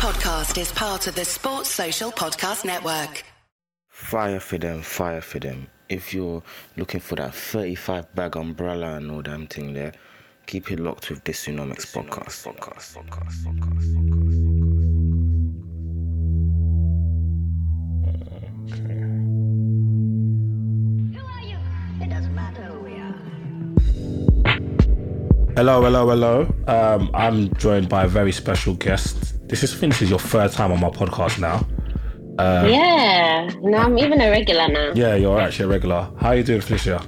podcast is part of the Sports Social Podcast Network. Fire for them, fire for them. If you're looking for that 35 bag umbrella and all damn thing there, keep it locked with this Tsunomics podcast. podcast, podcast, podcast, Hello, hello, hello. Um, I'm joined by a very special guest. This is, I think this is your third time on my podcast now. yeah, no, I'm even a regular now. Yeah, you're actually a regular. How are you doing, Felicia?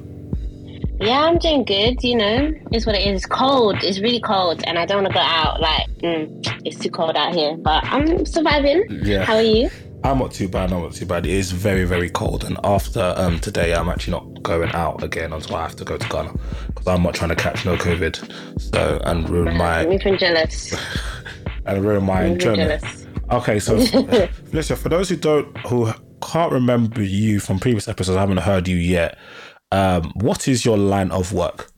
Yeah, I'm doing good. You know, it's what it is. It's cold. It's really cold, and I don't want to go out. Like, mm, it's too cold out here, but I'm surviving. Yeah. How are you? I'm not too bad. I'm not too bad. It is very, very cold, and after um today, I'm actually not going out again until I have to go to Ghana because I'm not trying to catch no COVID. So and ruin my even jealous. and ruin my enjoyment. Okay, so Felicia, for those who don't who can't remember you from previous episodes, I haven't heard you yet. Um, what is your line of work?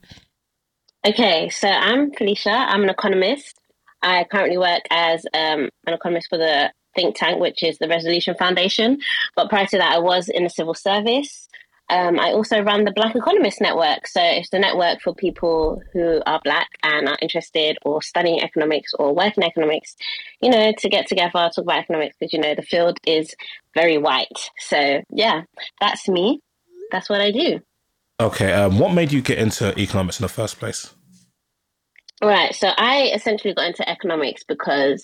Okay, so I'm Felicia. I'm an economist. I currently work as um, an economist for the think tank, which is the Resolution Foundation. But prior to that, I was in the civil service. Um, I also run the Black Economist Network. So it's the network for people who are Black and are interested or studying economics or working economics, you know, to get together, talk about economics, because, you know, the field is very white. So, yeah, that's me. That's what I do. Okay, um, what made you get into economics in the first place? Right. So I essentially got into economics because,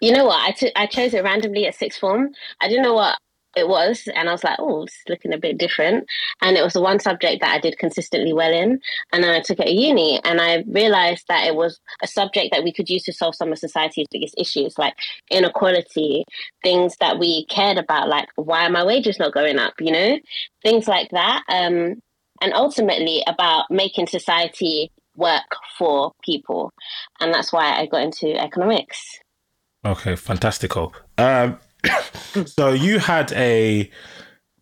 you know what, I I chose it randomly at sixth form. I didn't know what it was, and I was like, oh, it's looking a bit different. And it was the one subject that I did consistently well in. And then I took it at uni, and I realized that it was a subject that we could use to solve some of society's biggest issues, like inequality, things that we cared about, like why are my wages not going up, you know, things like that. Um, and ultimately about making society work for people. And that's why I got into economics. Okay, fantastical. Um, so you had a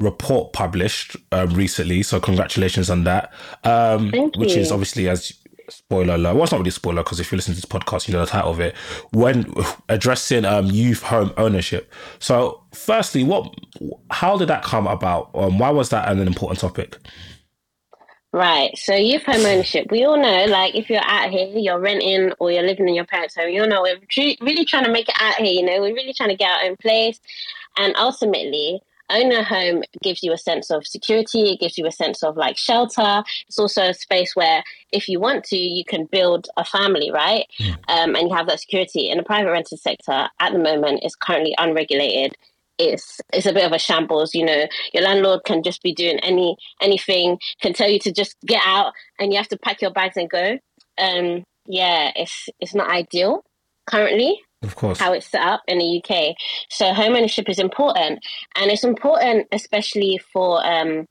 report published um, recently, so congratulations on that. Um, which is obviously as spoiler alert. Well, it's not really a spoiler because if you listen to this podcast, you know the title of it. When addressing um, youth home ownership. So, firstly, what? How did that come about? Um, why was that an important topic? Right. So youth home ownership. We all know, like, if you're out here, you're renting or you're living in your parents' home, you all know we're tre- really trying to make it out here. You know, we're really trying to get our own place, and ultimately. Own a home gives you a sense of security. It gives you a sense of like shelter. It's also a space where, if you want to, you can build a family, right? Um, and you have that security. In the private rented sector, at the moment, is currently unregulated it's it's a bit of a shambles you know your landlord can just be doing any anything can tell you to just get out and you have to pack your bags and go um yeah it's it's not ideal currently Of course. how it's set up in the UK. So home ownership is important, and it's important especially for um,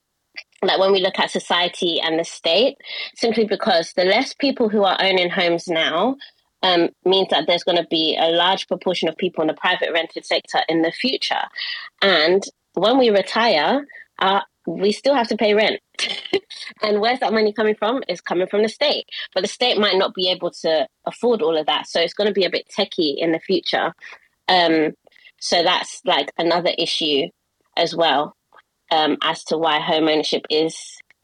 like when we look at society and the state, simply because the less people who are owning homes now. Um, means that there's going to be a large proportion of people in the private rented sector in the future, and when we retire, uh, we still have to pay rent. and where's that money coming from? It's coming from the state. But the state might not be able to afford all of that. So it's going to be a bit techie in the future. Um, so that's like another issue as well um, as to why home ownership is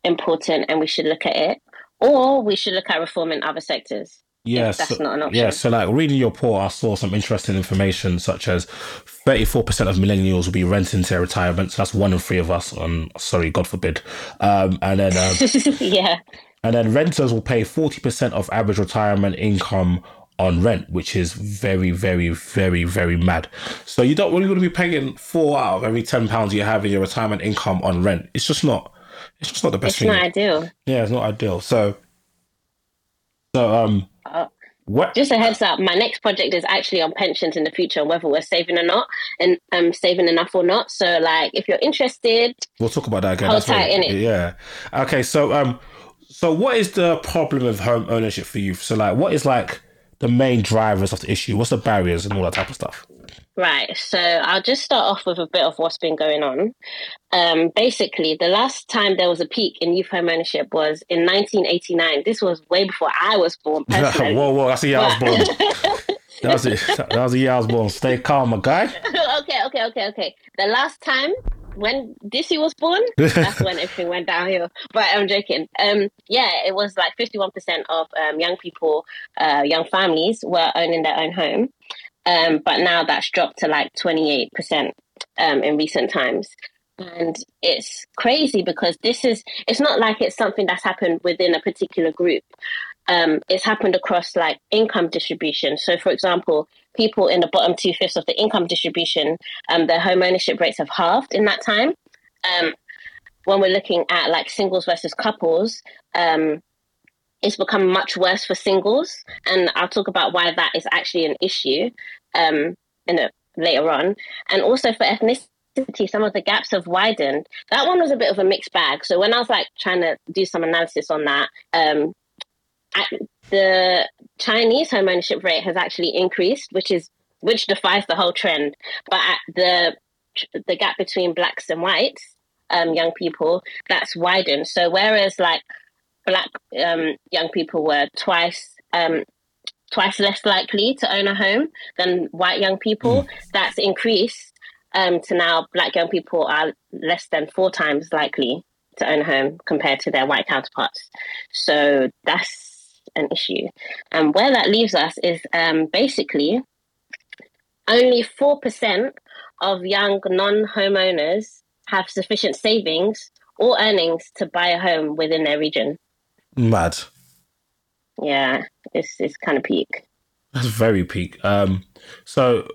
important and we should look at it. Or we should look at reform in other sectors. Yeah, if that's so, not an option. yeah. So, like reading your report, I saw some interesting information, such as thirty-four percent of millennials will be renting to their retirement. So that's one in three of us. Um, sorry, God forbid. Um, and then, um, yeah. and then renters will pay forty percent of average retirement income on rent, which is very, very, very, very mad. So you don't really want to be paying four out of every ten pounds you have in your retirement income on rent. It's just not. It's just not the best It's thing. not ideal. Yeah, it's not ideal. So, so um, what? just a heads up, my next project is actually on pensions in the future, and whether we're saving or not, and um, saving enough or not. So, like, if you're interested, We'll talk about that again. Hold That's what- tight, innit? Yeah. Okay. So, um, so what is the problem with home ownership for you? So, like, what is like the main drivers of the issue? What's the barriers and all that type of stuff? Right. So I'll just start off with a bit of what's been going on. Um, basically, the last time there was a peak in youth home ownership was in 1989. This was way before I was born. Personally. whoa, whoa! I see. Yeah, I was born. That was it. That was the year I was born. Stay calm, my guy. okay, okay, okay, okay. The last time when Dizzy was born, that's when everything went downhill. But I'm joking. Um, yeah, it was like 51% of um, young people, uh, young families were owning their own home. Um, but now that's dropped to like 28% um, in recent times. And it's crazy because this is, it's not like it's something that's happened within a particular group. Um, it's happened across like income distribution. So, for example, people in the bottom two fifths of the income distribution, um, their home ownership rates have halved in that time. Um, when we're looking at like singles versus couples, um, it's become much worse for singles, and I'll talk about why that is actually an issue um, in a, later on. And also for ethnicity, some of the gaps have widened. That one was a bit of a mixed bag. So when I was like trying to do some analysis on that, um, the Chinese home ownership rate has actually increased, which is which defies the whole trend. But the the gap between blacks and whites, um, young people, that's widened. So whereas like black um, young people were twice um, twice less likely to own a home than white young people, mm. that's increased um, to now black young people are less than four times likely to own a home compared to their white counterparts. So that's an issue. And where that leaves us is um, basically only 4% of young non homeowners have sufficient savings or earnings to buy a home within their region. Mad. Yeah, it's it's kind of peak. That's very peak. Um, so,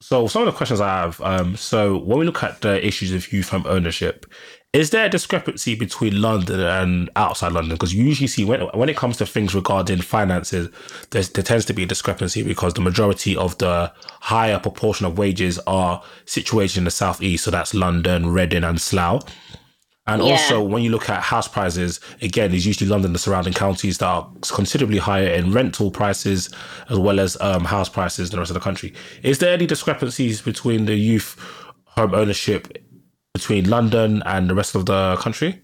so some of the questions I have. Um, so when we look at the issues of youth home ownership, is there a discrepancy between London and outside London? Because you usually see when when it comes to things regarding finances, there tends to be a discrepancy because the majority of the higher proportion of wages are situated in the southeast. So that's London, Reading, and Slough. And yeah. also, when you look at house prices, again, it's usually London, and the surrounding counties that are considerably higher in rental prices as well as um, house prices than the rest of the country. Is there any discrepancies between the youth home ownership between London and the rest of the country?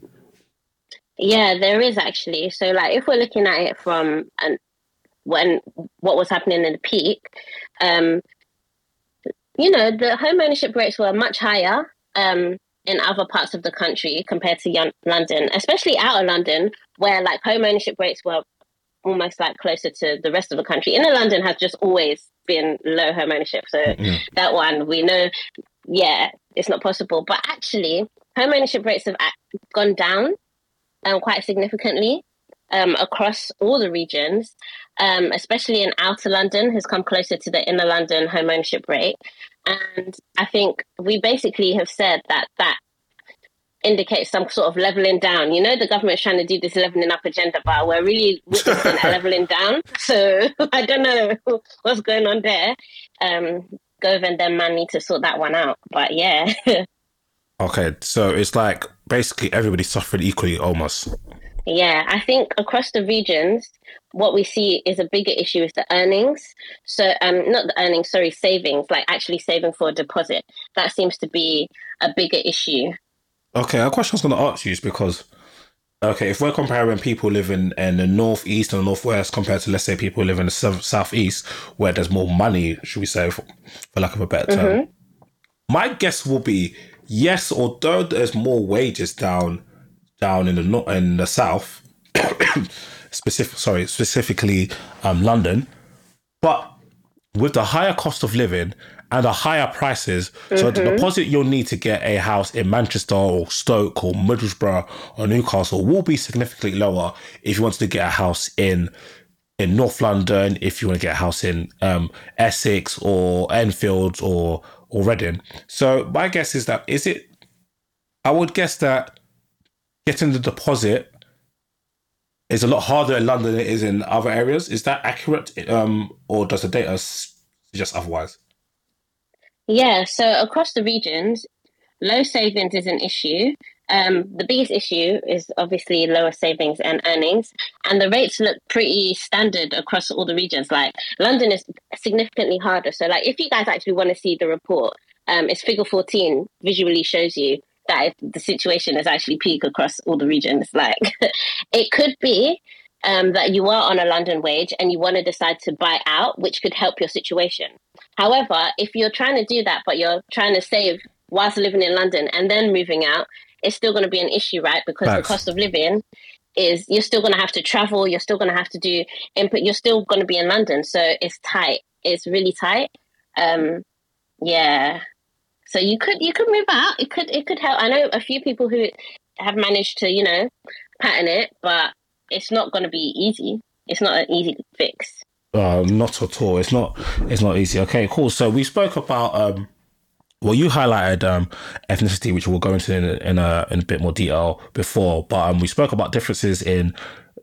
Yeah, there is actually. So, like, if we're looking at it from an, when what was happening in the peak, um, you know, the home ownership rates were much higher. Um, in other parts of the country compared to London, especially out of London, where like home ownership rates were almost like closer to the rest of the country. Inner London has just always been low home ownership, so mm-hmm. that one we know, yeah, it's not possible. But actually, home ownership rates have gone down um, quite significantly um, across all the regions, um, especially in outer London, has come closer to the inner London home ownership rate. And I think we basically have said that that indicates some sort of leveling down. You know, the government's trying to do this leveling up agenda, but we're really witnessing a leveling down. So I don't know what's going on there. Um, Gove and them man need to sort that one out. But yeah. okay, so it's like basically everybody suffering equally almost. Yeah, I think across the regions, what we see is a bigger issue is the earnings. So, um, not the earnings, sorry, savings, like actually saving for a deposit. That seems to be a bigger issue. Okay, a question I was going to ask you is because, okay, if we're comparing people living in the northeast and the northwest compared to, let's say, people living in the south, southeast, where there's more money, should we say, for, for lack of a better term, mm-hmm. my guess will be yes, although there's more wages down down in the in the south, specific sorry, specifically um, London, but with the higher cost of living and the higher prices, mm-hmm. so the mm-hmm. deposit you'll need to get a house in Manchester or Stoke or Middlesbrough or Newcastle will be significantly lower if you wanted to get a house in in North London, if you want to get a house in um, Essex or Enfield or or Reading. So my guess is that is it. I would guess that getting the deposit is a lot harder in London than it is in other areas. Is that accurate, um, or does the data suggest otherwise? Yeah, so across the regions, low savings is an issue. Um, the biggest issue is obviously lower savings and earnings, and the rates look pretty standard across all the regions. Like London is significantly harder. So, like if you guys actually want to see the report, um, it's Figure 14 visually shows you that the situation is actually peak across all the regions. Like it could be um, that you are on a London wage and you want to decide to buy out, which could help your situation. However, if you're trying to do that, but you're trying to save whilst living in London and then moving out, it's still going to be an issue, right? Because the cost of living is you're still going to have to travel, you're still going to have to do input, you're still going to be in London, so it's tight. It's really tight. Um, yeah. So you could you could move out. It could it could help. I know a few people who have managed to you know pattern it, but it's not going to be easy. It's not an easy fix. Uh, not at all. It's not. It's not easy. Okay, cool. So we spoke about. Um, well, you highlighted um, ethnicity, which we'll go into in, in a in a bit more detail before. But um, we spoke about differences in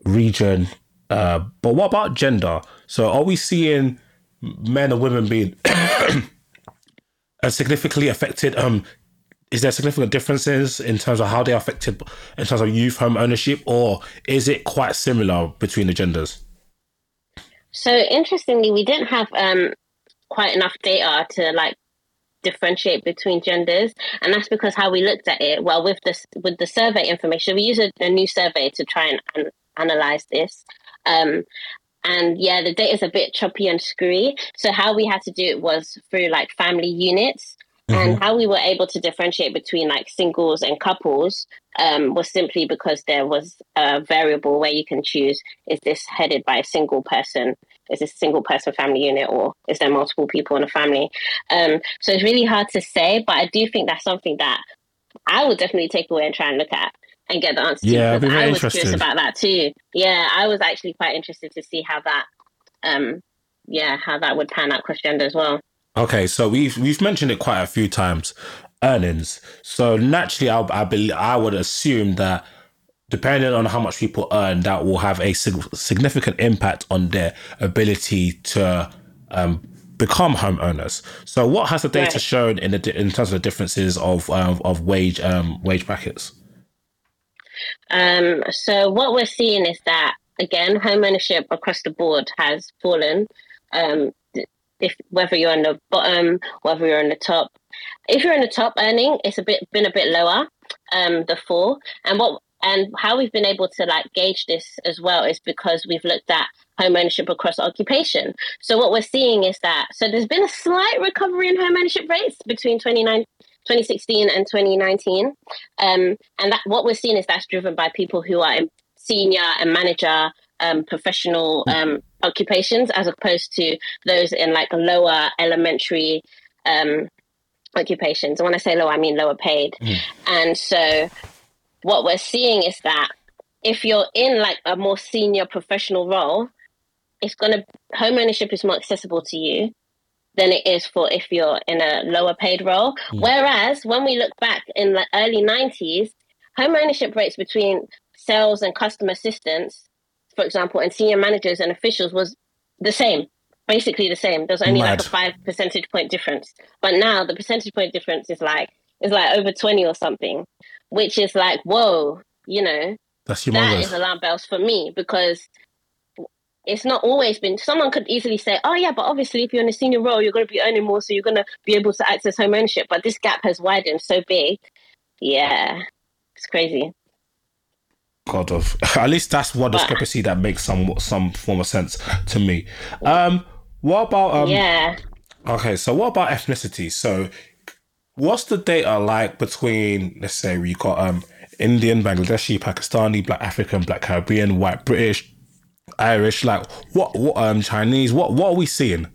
region. Uh, but what about gender? So are we seeing men and women being uh, significantly affected? Um, is there significant differences in terms of how they are affected in terms of youth home ownership, or is it quite similar between the genders? So interestingly, we didn't have um, quite enough data to like differentiate between genders, and that's because how we looked at it. Well, with this with the survey information, we use a, a new survey to try and an- analyze this. Um, and yeah, the data is a bit choppy and screwy. So how we had to do it was through like family units. And how we were able to differentiate between like singles and couples um, was simply because there was a variable where you can choose is this headed by a single person? Is this a single person family unit or is there multiple people in a family? Um, so it's really hard to say, but I do think that's something that I would definitely take away and try and look at and get the answer Yeah, to. I'd be because very I was curious about that too. Yeah, I was actually quite interested to see how that, um, yeah, how that would pan out cross gender as well. Okay, so we've we've mentioned it quite a few times, earnings. So naturally, I I, bel I would assume that depending on how much people earn, that will have a sig- significant impact on their ability to um, become homeowners. So, what has the data Right. shown in the in terms of the differences of um, of wage um, wage brackets? Um, so what we're seeing is that again, home ownership across the board has fallen. Um, if whether you're on the bottom, whether you're on the top. If you're on the top earning, it's a bit been a bit lower. Um, the fall and what and how we've been able to like gauge this as well is because we've looked at home ownership across occupation. So what we're seeing is that so there's been a slight recovery in home ownership rates between 29 2016 and 2019. Um, and that what we're seeing is that's driven by people who are in senior and manager um, professional um, occupations as opposed to those in like lower elementary um, occupations. And when I say low, I mean lower paid. And so what we're seeing is that if you're in like a more senior professional role, it's going to home ownership is more accessible to you than it is for if you're in a lower paid role. Hmm. Whereas when we look back in the early 90s, home ownership rates between sales and customer assistants, for example, and senior managers and officials was the same, basically the same. There's only like a five percentage point difference. But now the percentage point difference is like is like over 20 or something, which is like, whoa, you know, That's that humongous. is alarm bells for me because it's not always been someone could easily say oh yeah but obviously if you're in a senior role you're going to be earning more so you're going to be able to access home ownership but this gap has widened so big yeah it's crazy God of at least that's one But- discrepancy that makes some some form of sense to me. Um, what about um? yeah Okay, so what about ethnicity? So, what's the data like between let's say we got um Indian, Bangladeshi, Pakistani, Black African, Black Caribbean, White British, Irish? Like what what um Chinese? What what are we seeing?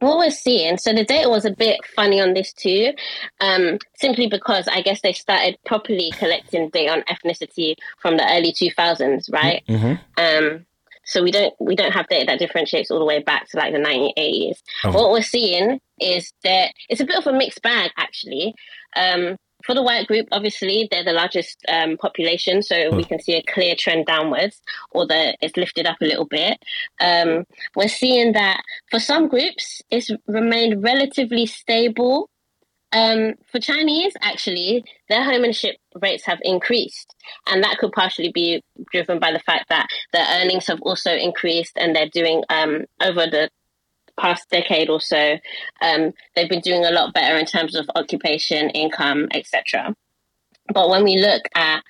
what we're seeing so the data was a bit funny on this too um, simply because i guess they started properly collecting data on ethnicity from the early 2000s right Mhm. um, so we don't we don't have data that differentiates all the way back to like the 1980s Oh. what we're seeing is that it's a bit of a mixed bag actually um, for the white group obviously they're the largest um, population so we can see a clear trend downwards although it's lifted up a little bit um, we're seeing that for some groups it's remained relatively stable um, for Chinese, actually, their home ownership rates have increased. And that could partially be driven by the fact that their earnings have also increased and they're doing, um, over the past decade or so, um, they've been doing a lot better in terms of occupation, income, etc. But when we look at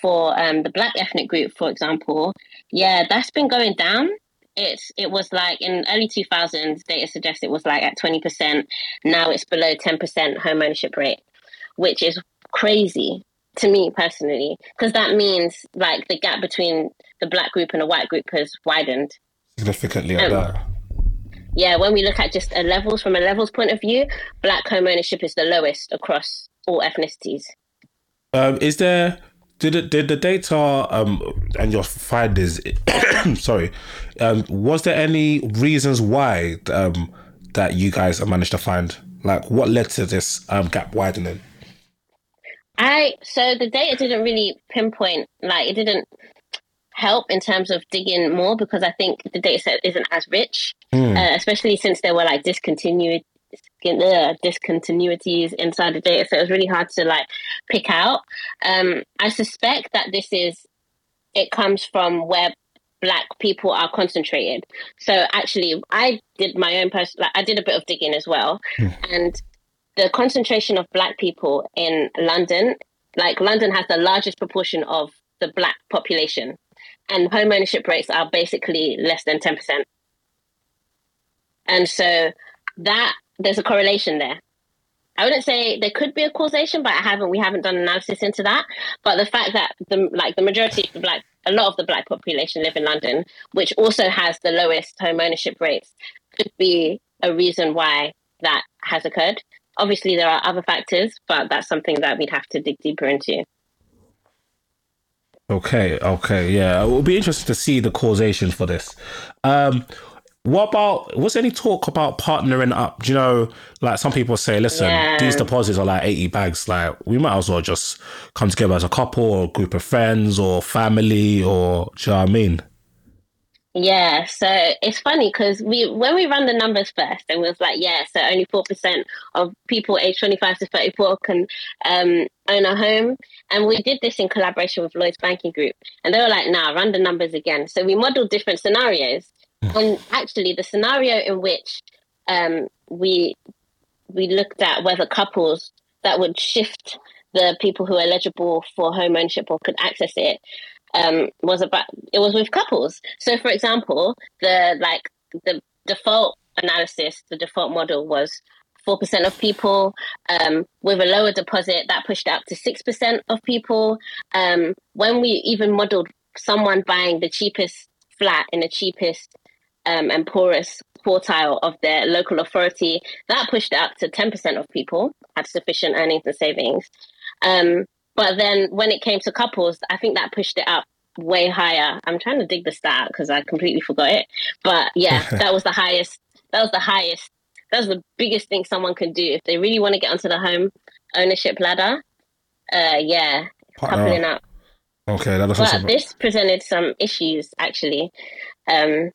for um, the black ethnic group, for example, yeah, that's been going down. It's it was like in early 2000s, data suggests it was like at 20%. Now it's below 10% home ownership rate, which is crazy to me personally, because that means like the gap between the black group and the white group has widened significantly. Um, yeah, when we look at just a levels from a levels point of view, black home ownership is the lowest across all ethnicities. Um, is there did it, did the data um, and your findings sorry um, was there any reasons why um, that you guys managed to find like what led to this um, gap widening i so the data didn't really pinpoint like it didn't help in terms of digging more because i think the data set isn't as rich mm. uh, especially since there were like discontinued uh, discontinuities inside the data, so it was really hard to like pick out. Um, I suspect that this is it comes from where black people are concentrated. So actually, I did my own person. Like, I did a bit of digging as well, mm. and the concentration of black people in London, like London, has the largest proportion of the black population, and home ownership rates are basically less than ten percent. And so that there's a correlation there. I wouldn't say there could be a causation, but I haven't. We haven't done analysis into that. But the fact that the like the majority of the black, a lot of the black population live in London, which also has the lowest home ownership rates, could be a reason why that has occurred. Obviously, there are other factors, but that's something that we'd have to dig deeper into. Okay, okay, yeah, it will be interesting to see the causation for this. Um, what about was any talk about partnering up? Do you know, like some people say, listen, yeah. these deposits are like 80 bags. Like we might as well just come together as a couple or a group of friends or family or do you know what I mean? Yeah, so it's funny because we when we run the numbers first, it was like, yeah, so only four percent of people aged twenty five to thirty four can um, own a home, and we did this in collaboration with Lloyds Banking Group, and they were like, nah, run the numbers again. So we modeled different scenarios, and actually, the scenario in which um, we we looked at whether couples that would shift the people who are eligible for home ownership or could access it um, was about it was with couples. So, for example, the like the default analysis, the default model was four percent of people um, with a lower deposit. That pushed up to six percent of people. Um, when we even modeled someone buying the cheapest flat in the cheapest um, and poorest quartile of their local authority. That pushed it up to 10% of people had sufficient earnings and savings. Um, but then when it came to couples, I think that pushed it up way higher. I'm trying to dig the stat because I completely forgot it. But yeah, that was the highest. That was the highest. That was the biggest thing someone can do if they really want to get onto the home ownership ladder. Uh, yeah, coupling up. Okay, that but this presented some issues actually. Um,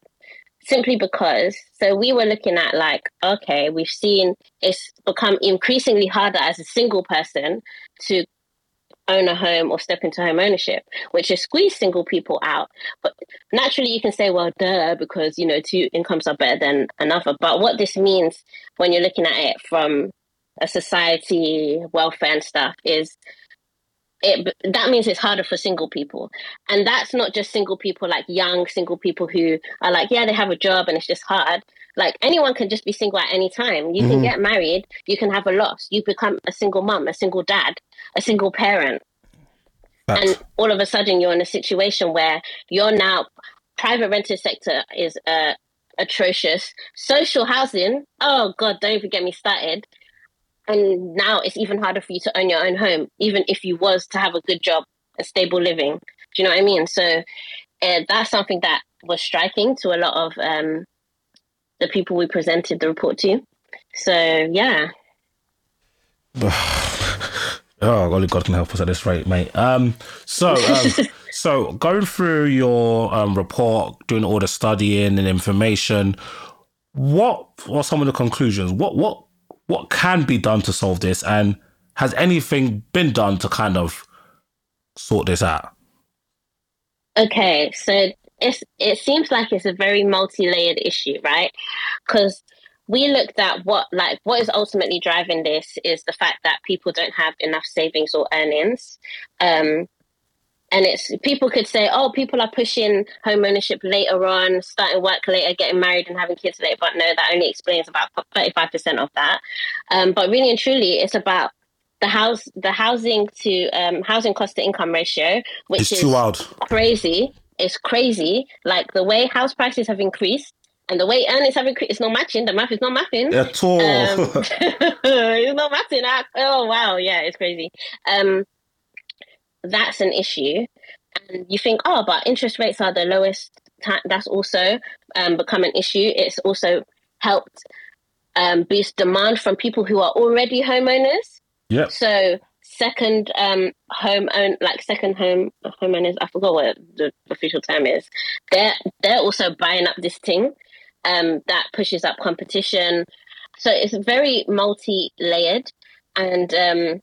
simply because so we were looking at like okay we've seen it's become increasingly harder as a single person to own a home or step into home ownership which has squeezed single people out. But naturally you can say well duh because you know two incomes are better than another. But what this means when you're looking at it from a society welfare and stuff is it that means it's harder for single people. And that's not just single people like young single people who are like yeah they have a job and it's just hard. Like anyone can just be single at any time. You mm-hmm. can get married you can have a loss you become a single mom a single dad a single parent. That's... and all of a sudden you're in a situation where you're now private rented sector is uh, atrocious. Social housing oh god don't even get me started and now it's even harder for you to own your own home even if you was to have a good job a stable living. Do you know what i mean? So uh, that's something that was striking to a lot of um, the people we presented the report to. So yeah. Oh only god can help us at this rate mate. Um so um, so going through your um, report doing all the studying and information what are some of the conclusions? What what what can be done to solve this, and has anything been done to kind of sort this out? Okay, so it's it seems like it's a very multi-layered issue, right? Because we looked at what like what is ultimately driving this is the fact that people don't have enough savings or earnings. Um, and it's people could say, oh, people are pushing home ownership later on, starting work later, getting married and having kids later. But no, that only explains about thirty five percent of that. Um, but really and truly, it's about the house, the housing to um, housing cost to income ratio, which It's is too wild. crazy. It's crazy. Like the way house prices have increased and the way earnings have increased, it's not matching. The math is not matching At all. Um, it's not matching. at- Oh wow, yeah, it's crazy. Um, that's an issue, and you think, oh, but interest rates are the lowest. Time. That's also um, become an issue. It's also helped um, boost demand from people who are already homeowners. yep. So second um home own like second home homeowners i forgot what the official term is they're they're also buying up this thing um that pushes up competition so it's very multi-layered and um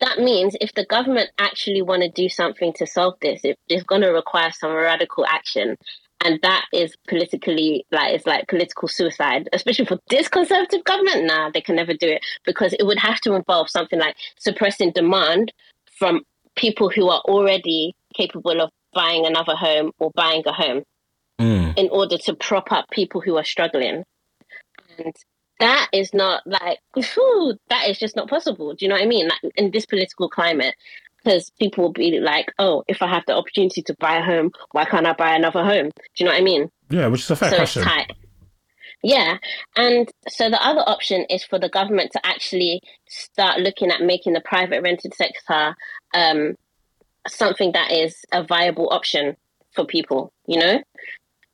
that means if the government actually want to do something to solve this it, it's going to require some radical action. And that is politically like it's like political suicide especially for this conservative government. Nah they can never do it because it would have to involve something like suppressing demand from people who are already capable of buying another home or buying a home Mm. in order to prop up people who are struggling. And that is not like whew, that is just not possible do you know what i mean like in this political climate because people will be like oh if i have the opportunity to buy a home why can't i buy another home do you know what i mean Yeah, which is a fair so question. it's tight. Yeah, and so the other option is for the government to actually start looking at making the private rented sector um, something that is a viable option for people. You know,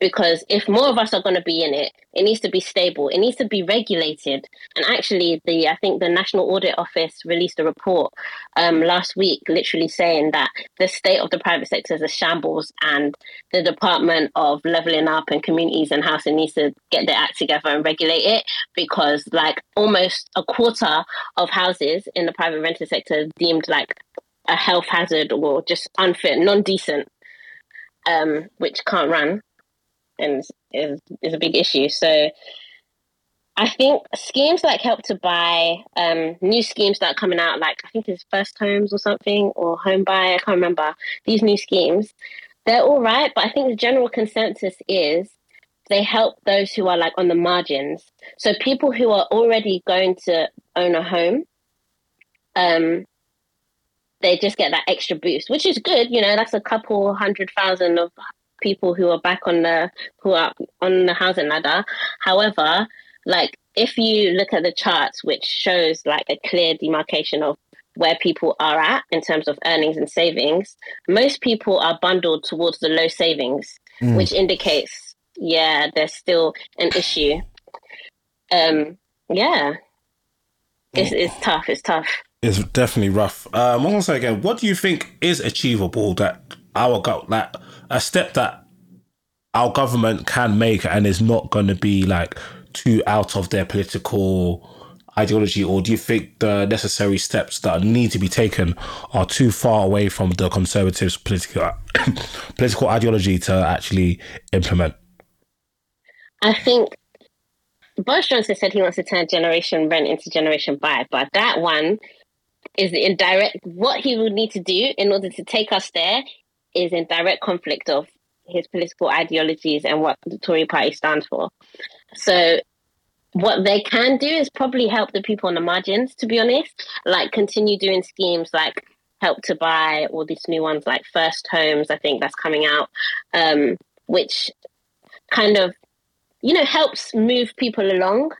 because if more of us are going to be in it, it needs to be stable. It needs to be regulated. And actually, the I think the National Audit Office released a report um, last week, literally saying that the state of the private sector is a shambles, and the Department of Leveling Up and Communities and Housing needs to get their act together and regulate it because, like, almost a quarter of houses in the private rented sector deemed like a health hazard or just unfit, non-decent, um, which can't run and is is a big issue. So I think schemes like help to buy, um, new schemes that are coming out, like I think it's first homes or something, or home buy, I can't remember. These new schemes, they're all right, but I think the general consensus is they help those who are like on the margins. So people who are already going to own a home, um, they just get that extra boost, which is good. You know, that's a couple hundred thousand of people who are back on the who are on the housing ladder. However, like if you look at the charts, which shows like a clear demarcation of where people are at in terms of earnings and savings, most people are bundled towards the low savings, which indicates yeah, there's still an issue. Um, yeah, it's it's tough. It's tough. It's definitely rough. Um, I want to say again, what do you think is achievable that our go like a step that our government can make and is not going to be like too out of their political ideology, or do you think the necessary steps that need to be taken are too far away from the conservatives' political political ideology to actually implement? I think Boris Johnson said he wants to turn generation rent into generation buy, but that one is in direct. What he would need to do in order to take us there is in direct conflict of his political ideologies and what the Tory party stands for. So what they can do is probably help the people on the margins, to be honest, like continue doing schemes like help to buy all these new ones like first homes, I think that's coming out, um, which kind of, you know, helps move people along.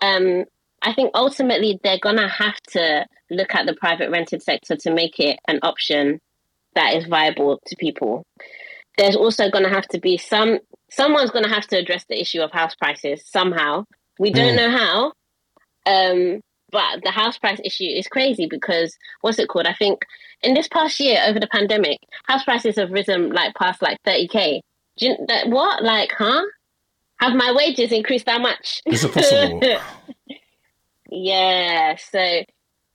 Um, I think ultimately they're going to have to look at the private rented sector to make it an option that is viable to people. There's also going to have to be some, someone's going to have to address the issue of house prices somehow. We don't know how. Um, but the house price issue is crazy because what's it called? I think in this past year over the pandemic, house prices have risen like past like 30k. You, that, what? Like, huh? Have my wages increased that much? Is it possible? yeah. So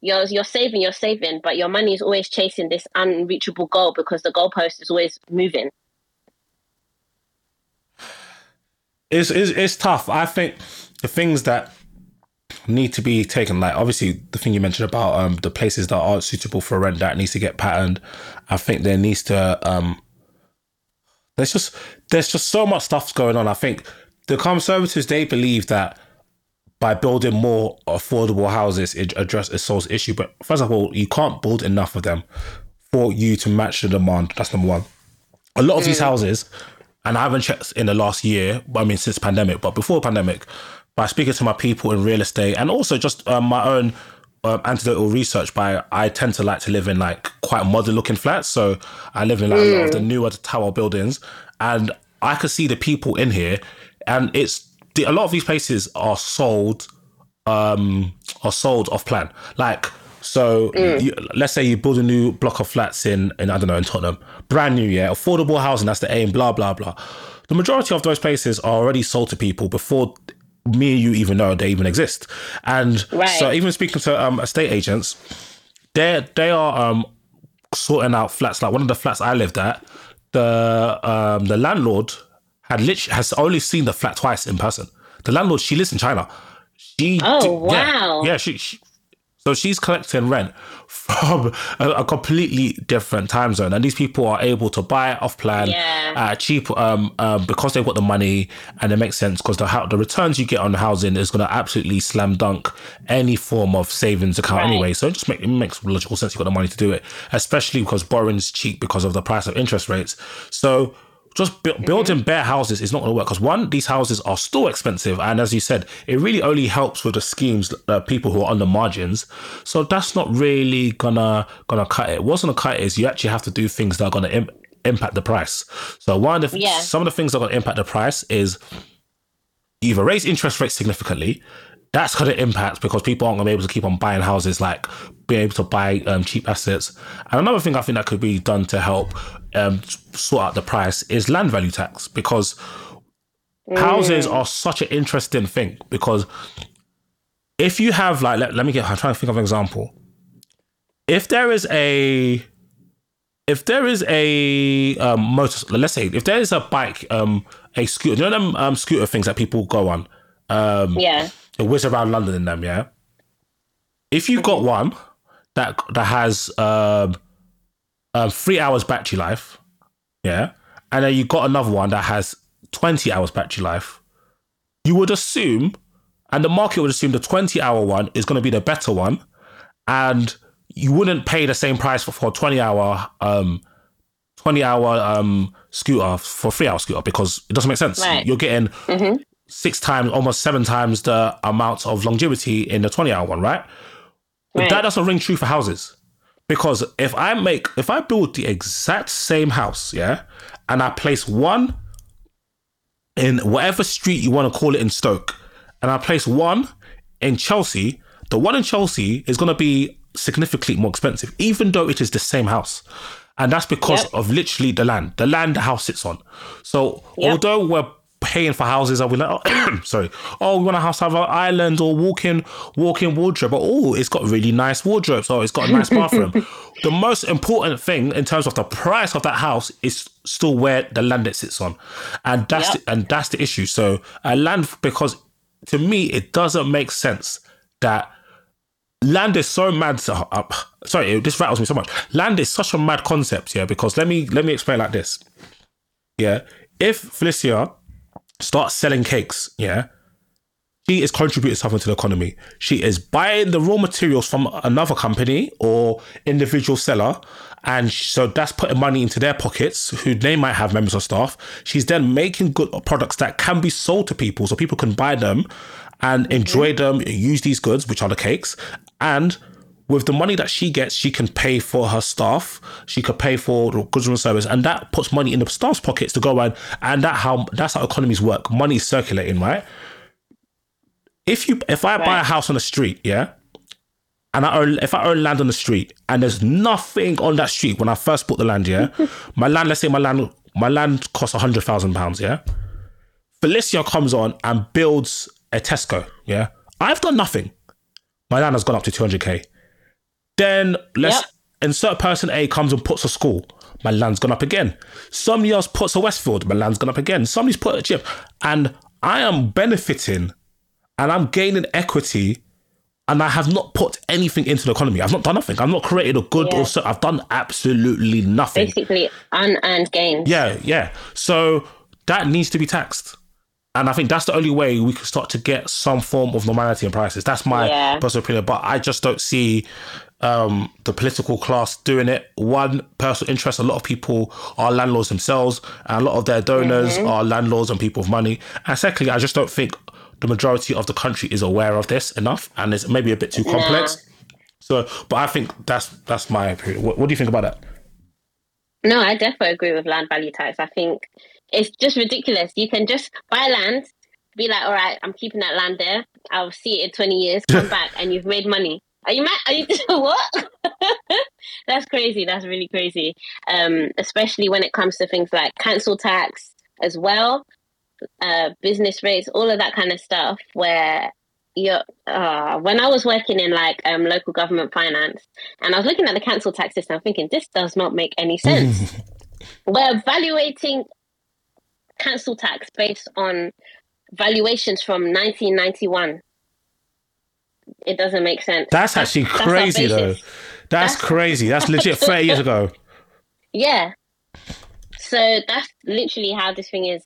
you're you're saving, you're saving, but your money is always chasing this unreachable goal because the goalpost is always moving. it's, it's it's tough. I think the things that need to be taken. Like obviously the thing you mentioned about um the places that aren't suitable for rent that needs to get patterned. I think there needs to um there's just there's just so much stuff going on. I think the conservatives they believe that by building more affordable houses it address a source issue. But first of all, you can't build enough of them for you to match the demand. That's number one. A lot of these houses, and I haven't checked in the last year, I mean since pandemic, but before pandemic, by speaking to my people in real estate and also just um, my own um, anecdotal research by I tend to like to live in like quite modern looking flats. So I live in like a lot of the newer tower buildings and I could see the people in here and it's the, a lot of these places are sold um are sold off plan. Like so you, let's say you build a new block of flats in in I don't know in Tottenham, brand new, yeah, affordable housing, that's the aim, blah blah blah. The majority of those places are already sold to people before me and you even know they even exist. And Right. so even speaking to um estate agents, they they are um sorting out flats. Like one of the flats I lived at, the um the landlord had literally has only seen the flat twice in person. The landlord, she lives in China. She Oh, di- yeah, wow. Yeah, she, she so she's collecting rent from a, a completely different time zone, and these people are able to buy it off plan Yeah. at cheap um, um, because they've got the money, and it makes sense because the hou- the returns you get on housing is going to absolutely slam dunk any form of savings account Right. anyway. So it just make, it makes logical sense. You've got the money to do it, especially because borrowing is cheap because of the price of interest rates. So just bu- building bare houses is not going to work because one, these houses are still expensive, and as you said, it really only helps with the schemes, uh, people who are on the margins. So that's not really gonna gonna cut it. What's gonna cut it is you actually have to do things that are gonna Im- impact the price. So one of the Yeah. some of the things that are gonna impact the price is either raise interest rates significantly. That's going to impact because people aren't going to be able to keep on buying houses, like being able to buy um, cheap assets. And another thing I think that could be done to help um, sort out the price is land value tax because houses are such an interesting thing. Because if you have, like, let, let me get, I'm trying to think of an example. If there is a if there is a um, motor, let's say if there is a bike, um, a scooter, you know them um, scooter things that people go on, um, Yeah. it whiz around London in them, yeah. If you've got one that that has um, um, three hours battery life, yeah, and then you got another one that has twenty hours battery life, you would assume, and the market would assume the twenty hour one is going to be the better one, and you wouldn't pay the same price for, for a 20 hour um 20 hour um scooter for three hour scooter because it doesn't make sense. Right. you're getting six times almost seven times the amount of longevity in the 20 hour one right? Right. that doesn't ring true for houses because if i make if i build the exact same house yeah and i place one in whatever street you want to call it in Stoke, and I place one in Chelsea, the one in Chelsea is going to be significantly more expensive, even though it is the same house. And that's because Yep. of literally the land, the land the house sits on. So Yep. although we're paying for houses, are we like, oh, sorry, oh, we want a house to have an island or walk-in, walk-in wardrobe, but oh, it's got really nice wardrobes, oh, it's got a nice bathroom. the most important thing in terms of the price of that house is still where the land it sits on, and that's Yep. the, and that's the issue. So a land because to me it doesn't make sense that land is so mad. So, uh, sorry, this rattles me so much. Land is such a mad concept, yeah. Because let me let me explain like this. Yeah, if Felicia starts selling cakes, yeah, she is contributing something to the economy. She is buying the raw materials from another company or individual seller, and so that's putting money into their pockets, who they might have members of staff. She's then making good products that can be sold to people, so people can buy them and enjoy mm-hmm. them, use these goods, which are the cakes, and with the money that she gets, she can pay for her staff. She could pay for the goods and service, and that puts money in the staff's pockets to go and and that how that's how economies work. Money circulating, right? If you if I buy a house on the street, yeah, and I own if I own land on the street and there's nothing on that street when I first bought the land, yeah, my land, let's say my land my land costs a hundred thousand pounds, yeah. Felicia comes on and builds a Tesco, yeah. I've done nothing. My land has gone up to two hundred k. Then let's Yep. insert person A comes and puts a school. My land's gone up again. Somebody else puts a Westfield. My land's gone up again. Somebody's put a chip. and I am benefiting, and I'm gaining equity and I have not put anything into the economy. I've not done nothing. I've not created a good Yeah. or so. I've done absolutely nothing. Basically, unearned gains. Yeah, yeah. So that needs to be taxed. And I think that's the only way we can start to get some form of normality in prices. That's my Yeah. personal opinion. But I just don't see um, the political class doing it. One, personal interest. A lot of people are landlords themselves, and a lot of their donors Mm-hmm. are landlords and people of money. And secondly, I just don't think the majority of the country is aware of this enough, and it's maybe a bit too complex. So, but I think that's that's my opinion. What, what do you think about that? No, I definitely agree with land value tax. I think it's just ridiculous. You can just buy land, be like, all right, I'm keeping that land there. I'll see it in 20 years, come back, and you've made money. Are you mad? Are you what? That's crazy. That's really crazy. Um, especially when it comes to things like council tax as well, uh, business rates, all of that kind of stuff. Where you're, uh, when I was working in like um, local government finance, and I was looking at the council tax system, I'm thinking this does not make any sense. We're evaluating council tax based on valuations from 1991. It doesn't make sense. That's actually crazy though. That's, That's- crazy. That's legit 30 years ago. Yeah. So that's literally how this thing is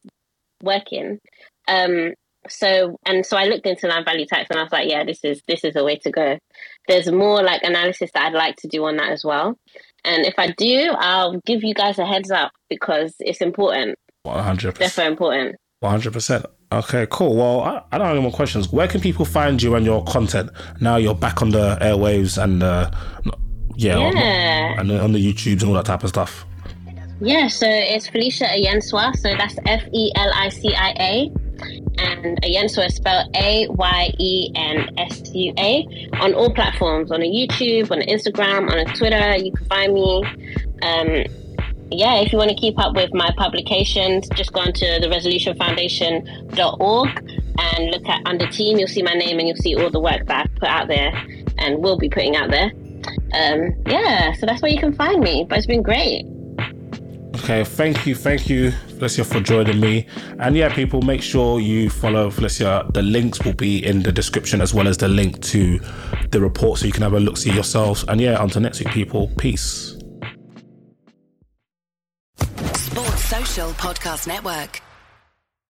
working. Um, so and so I looked into land value tax and I was like, yeah, this is this is the way to go. There's more like analysis that I'd like to do on that as well. And if I do, I'll give you guys a heads up because it's important. 100%. Definitely important. 100%. Okay, cool. Well, I, I don't have any more questions. Where can people find you and your content now you're back on the airwaves and, uh, yeah, on- and on the YouTubes and all that type of stuff? Yeah, so it's Felicia Ayensua. So that's F E L I C I A. And Ayensua is spelled A Y E N S U A on all platforms on a YouTube, on Instagram, on a Twitter. You can find me. Um, yeah, if you want to keep up with my publications, just go onto the resolutionfoundation.org and look at under team. You'll see my name and you'll see all the work that I've put out there and will be putting out there. Um, yeah, so that's where you can find me. But it's been great. Okay, thank you, thank you, Felicia, for joining me. And yeah, people, make sure you follow Felicia. The links will be in the description as well as the link to the report so you can have a look see yourselves. And yeah, until next week, people, peace. Podcast Network.